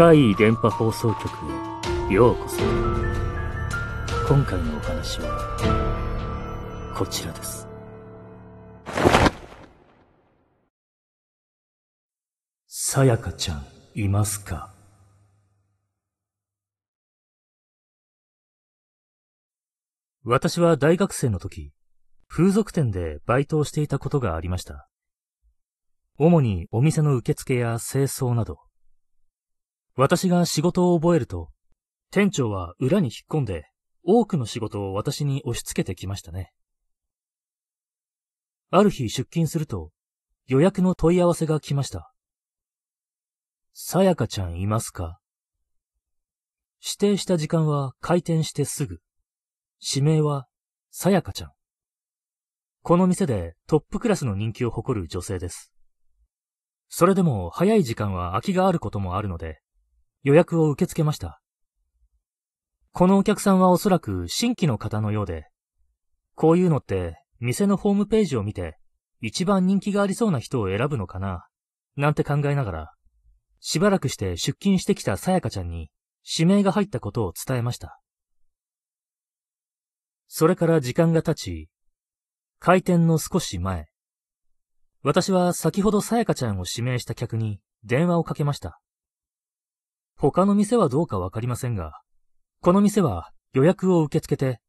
怪異電波放送局へようこそ。今回のお話は、こちらです。さやかちゃん、いますか？私は大学生の時、風俗店でバイトをしていたことがありました。主にお店の受付や清掃など。私が仕事を覚えると、店長は裏に引っ込んで、多くの仕事を私に押し付けてきましたね。ある日出勤すると、予約の問い合わせが来ました。さやかちゃんいますか？指定した時間は開店してすぐ。指名は、さやかちゃん。この店でトップクラスの人気を誇る女性です。それでも早い時間は空きがあることもあるので、予約を受け付けました。このお客さんはおそらく新規の方のようで、こういうのって店のホームページを見て一番人気がありそうな人を選ぶのかな、なんて考えながら、しばらくして出勤してきたさやかちゃんに指名が入ったことを伝えました。それから時間が経ち、開店の少し前、私は先ほどさやかちゃんを指名した客に電話をかけました。他の店はどうかわかりませんが、この店は予約を受け付けて、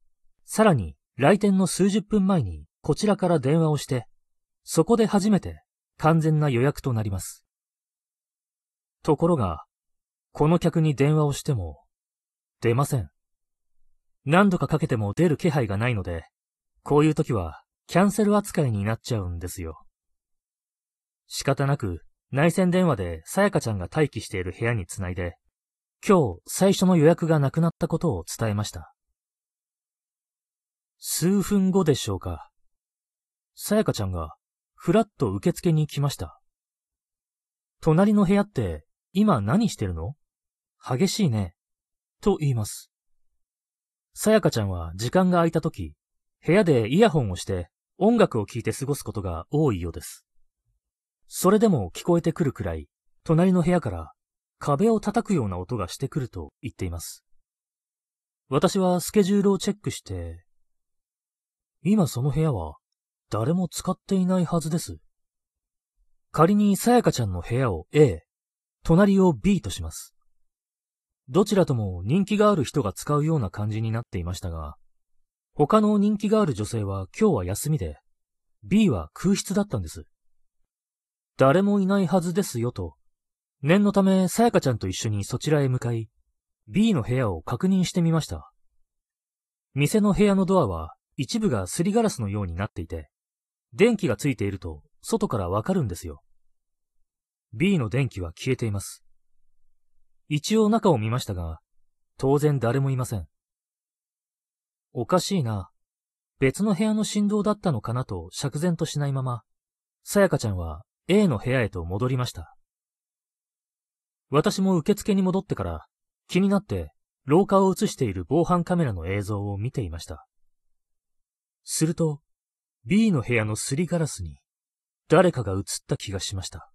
さらに来店の数十分前にこちらから電話をして、そこで初めて完全な予約となります。ところが、この客に電話をしても、出ません。何度かかけても出る気配がないので、こういう時はキャンセル扱いになっちゃうんですよ。仕方なく内線電話でさやかちゃんが待機している部屋につないで、今日最初の予約がなくなったことを伝えました。数分後でしょうか。さやかちゃんがふらっと受付に来ました。隣の部屋って今何してるの？激しいね。と言います。さやかちゃんは時間が空いた時、部屋でイヤホンをして音楽を聴いて過ごすことが多いようです。それでも聞こえてくるくらい、隣の部屋から壁を叩くような音がしてくると言っています。私はスケジュールをチェックして、今その部屋は誰も使っていないはずです。仮にさやかちゃんの部屋を A、隣を B とします。どちらとも人気がある人が使うような感じになっていましたが、他の人気がある女性は今日は休みで、B は空室だったんです。誰もいないはずですよと、念のためさやかちゃんと一緒にそちらへ向かい、B の部屋を確認してみました。店の部屋のドアは一部がすりガラスのようになっていて、電気がついていると外からわかるんですよ。B の電気は消えています。一応中を見ましたが、当然誰もいません。おかしいな。別の部屋の振動だったのかなと釈然としないまま、さやかちゃんは A の部屋へと戻りました。私も受付に戻ってから気になって廊下を映している防犯カメラの映像を見ていました。すると B の部屋のすりガラスに誰かが映った気がしました。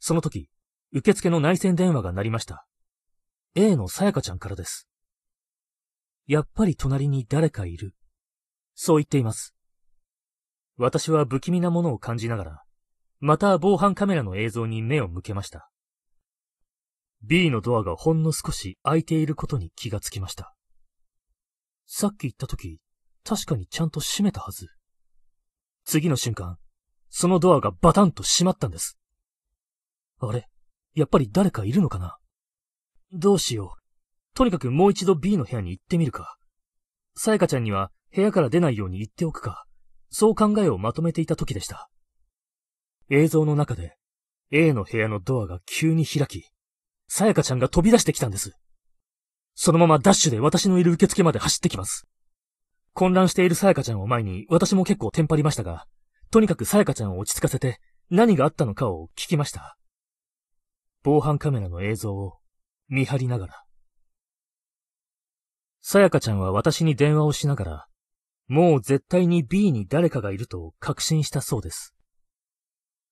その時、受付の内線電話が鳴りました。A のさやかちゃんからです。やっぱり隣に誰かいる。そう言っています。私は不気味なものを感じながら、また防犯カメラの映像に目を向けました。B のドアがほんの少し開いていることに気がつきました。さっき言った時、確かにちゃんと閉めたはず。次の瞬間、そのドアがバタンと閉まったんです。あれ？やっぱり誰かいるのかな？どうしよう。とにかくもう一度 B の部屋に行ってみるか。さやかちゃんには部屋から出ないように言っておくか。そう考えをまとめていた時でした。映像の中で A の部屋のドアが急に開き、さやかちゃんが飛び出してきたんです。そのままダッシュで私のいる受付まで走ってきます。混乱しているさやかちゃんを前に私も結構テンパりましたが、とにかくさやかちゃんを落ち着かせて何があったのかを聞きました。防犯カメラの映像を見張りながら。さやかちゃんは私に電話をしながら、もう絶対に B に誰かがいると確信したそうです。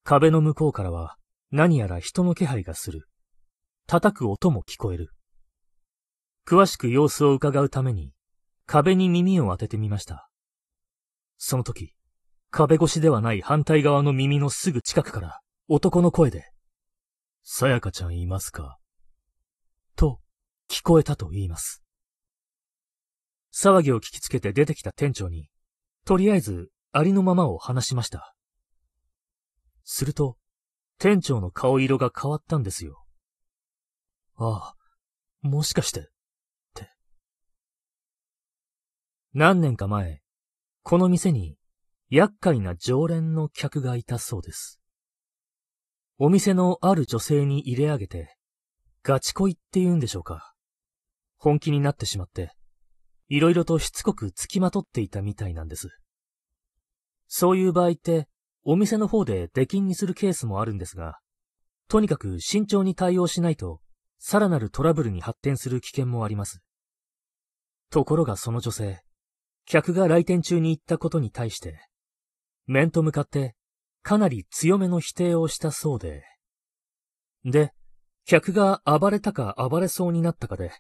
壁の向こうからは何やら人の気配がする。叩く音も聞こえる。詳しく様子を伺うために、壁に耳を当ててみました。その時、壁越しではない反対側の耳のすぐ近くから男の声で、さやかちゃんいますか？と聞こえたと言います。騒ぎを聞きつけて出てきた店長に、とりあえずありのままを話しました。すると、店長の顔色が変わったんですよ。ああ、もしかして、って。何年か前、この店に厄介な常連の客がいたそうです。お店のある女性に入れ上げて、ガチ恋って言うんでしょうか。本気になってしまって、いろいろとしつこく付きまとっていたみたいなんです。そういう場合って、お店の方で出禁にするケースもあるんですが、とにかく慎重に対応しないと、さらなるトラブルに発展する危険もあります。ところがその女性、客が来店中に言ったことに対して、面と向かってかなり強めの否定をしたそうで、で、客が暴れたか暴れそうになったかで、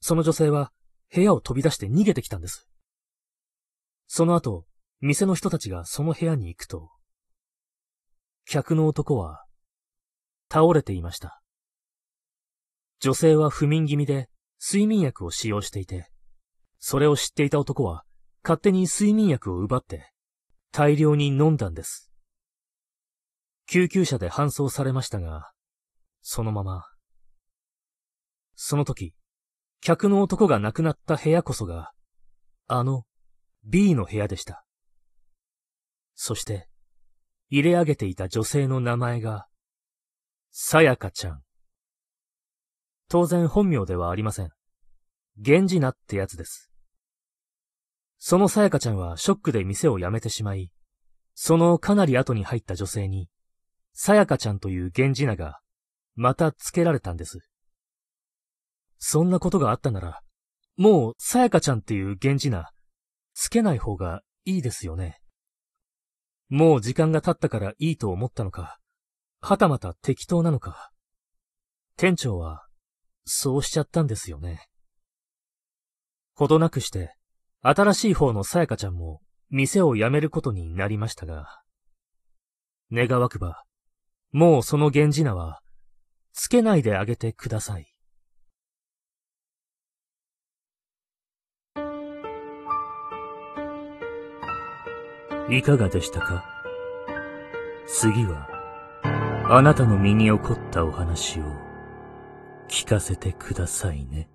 その女性は部屋を飛び出して逃げてきたんです。その後、店の人たちがその部屋に行くと、客の男は、倒れていました。女性は不眠気味で睡眠薬を使用していて、それを知っていた男は勝手に睡眠薬を奪って大量に飲んだんです。救急車で搬送されましたが、そのまま。その時、客の男が亡くなった部屋こそが、あの B の部屋でした。そして、入れ上げていた女性の名前が、さやかちゃん。当然本名ではありません。源氏名ってやつです。そのさやかちゃんはショックで店を辞めてしまい、そのかなり後に入った女性に、さやかちゃんという源氏名が、また付けられたんです。そんなことがあったなら、もうさやかちゃんっていう源氏名、付けない方がいいですよね。もう時間が経ったからいいと思ったのか、はたまた適当なのか。店長は、そうしちゃったんですよね。ほどなくして、新しい方のさやかちゃんも、店を辞めることになりましたが、願わくば、もうその源氏名は、つけないであげてください。いかがでしたか？次は、あなたの身に起こったお話を聞かせてくださいね。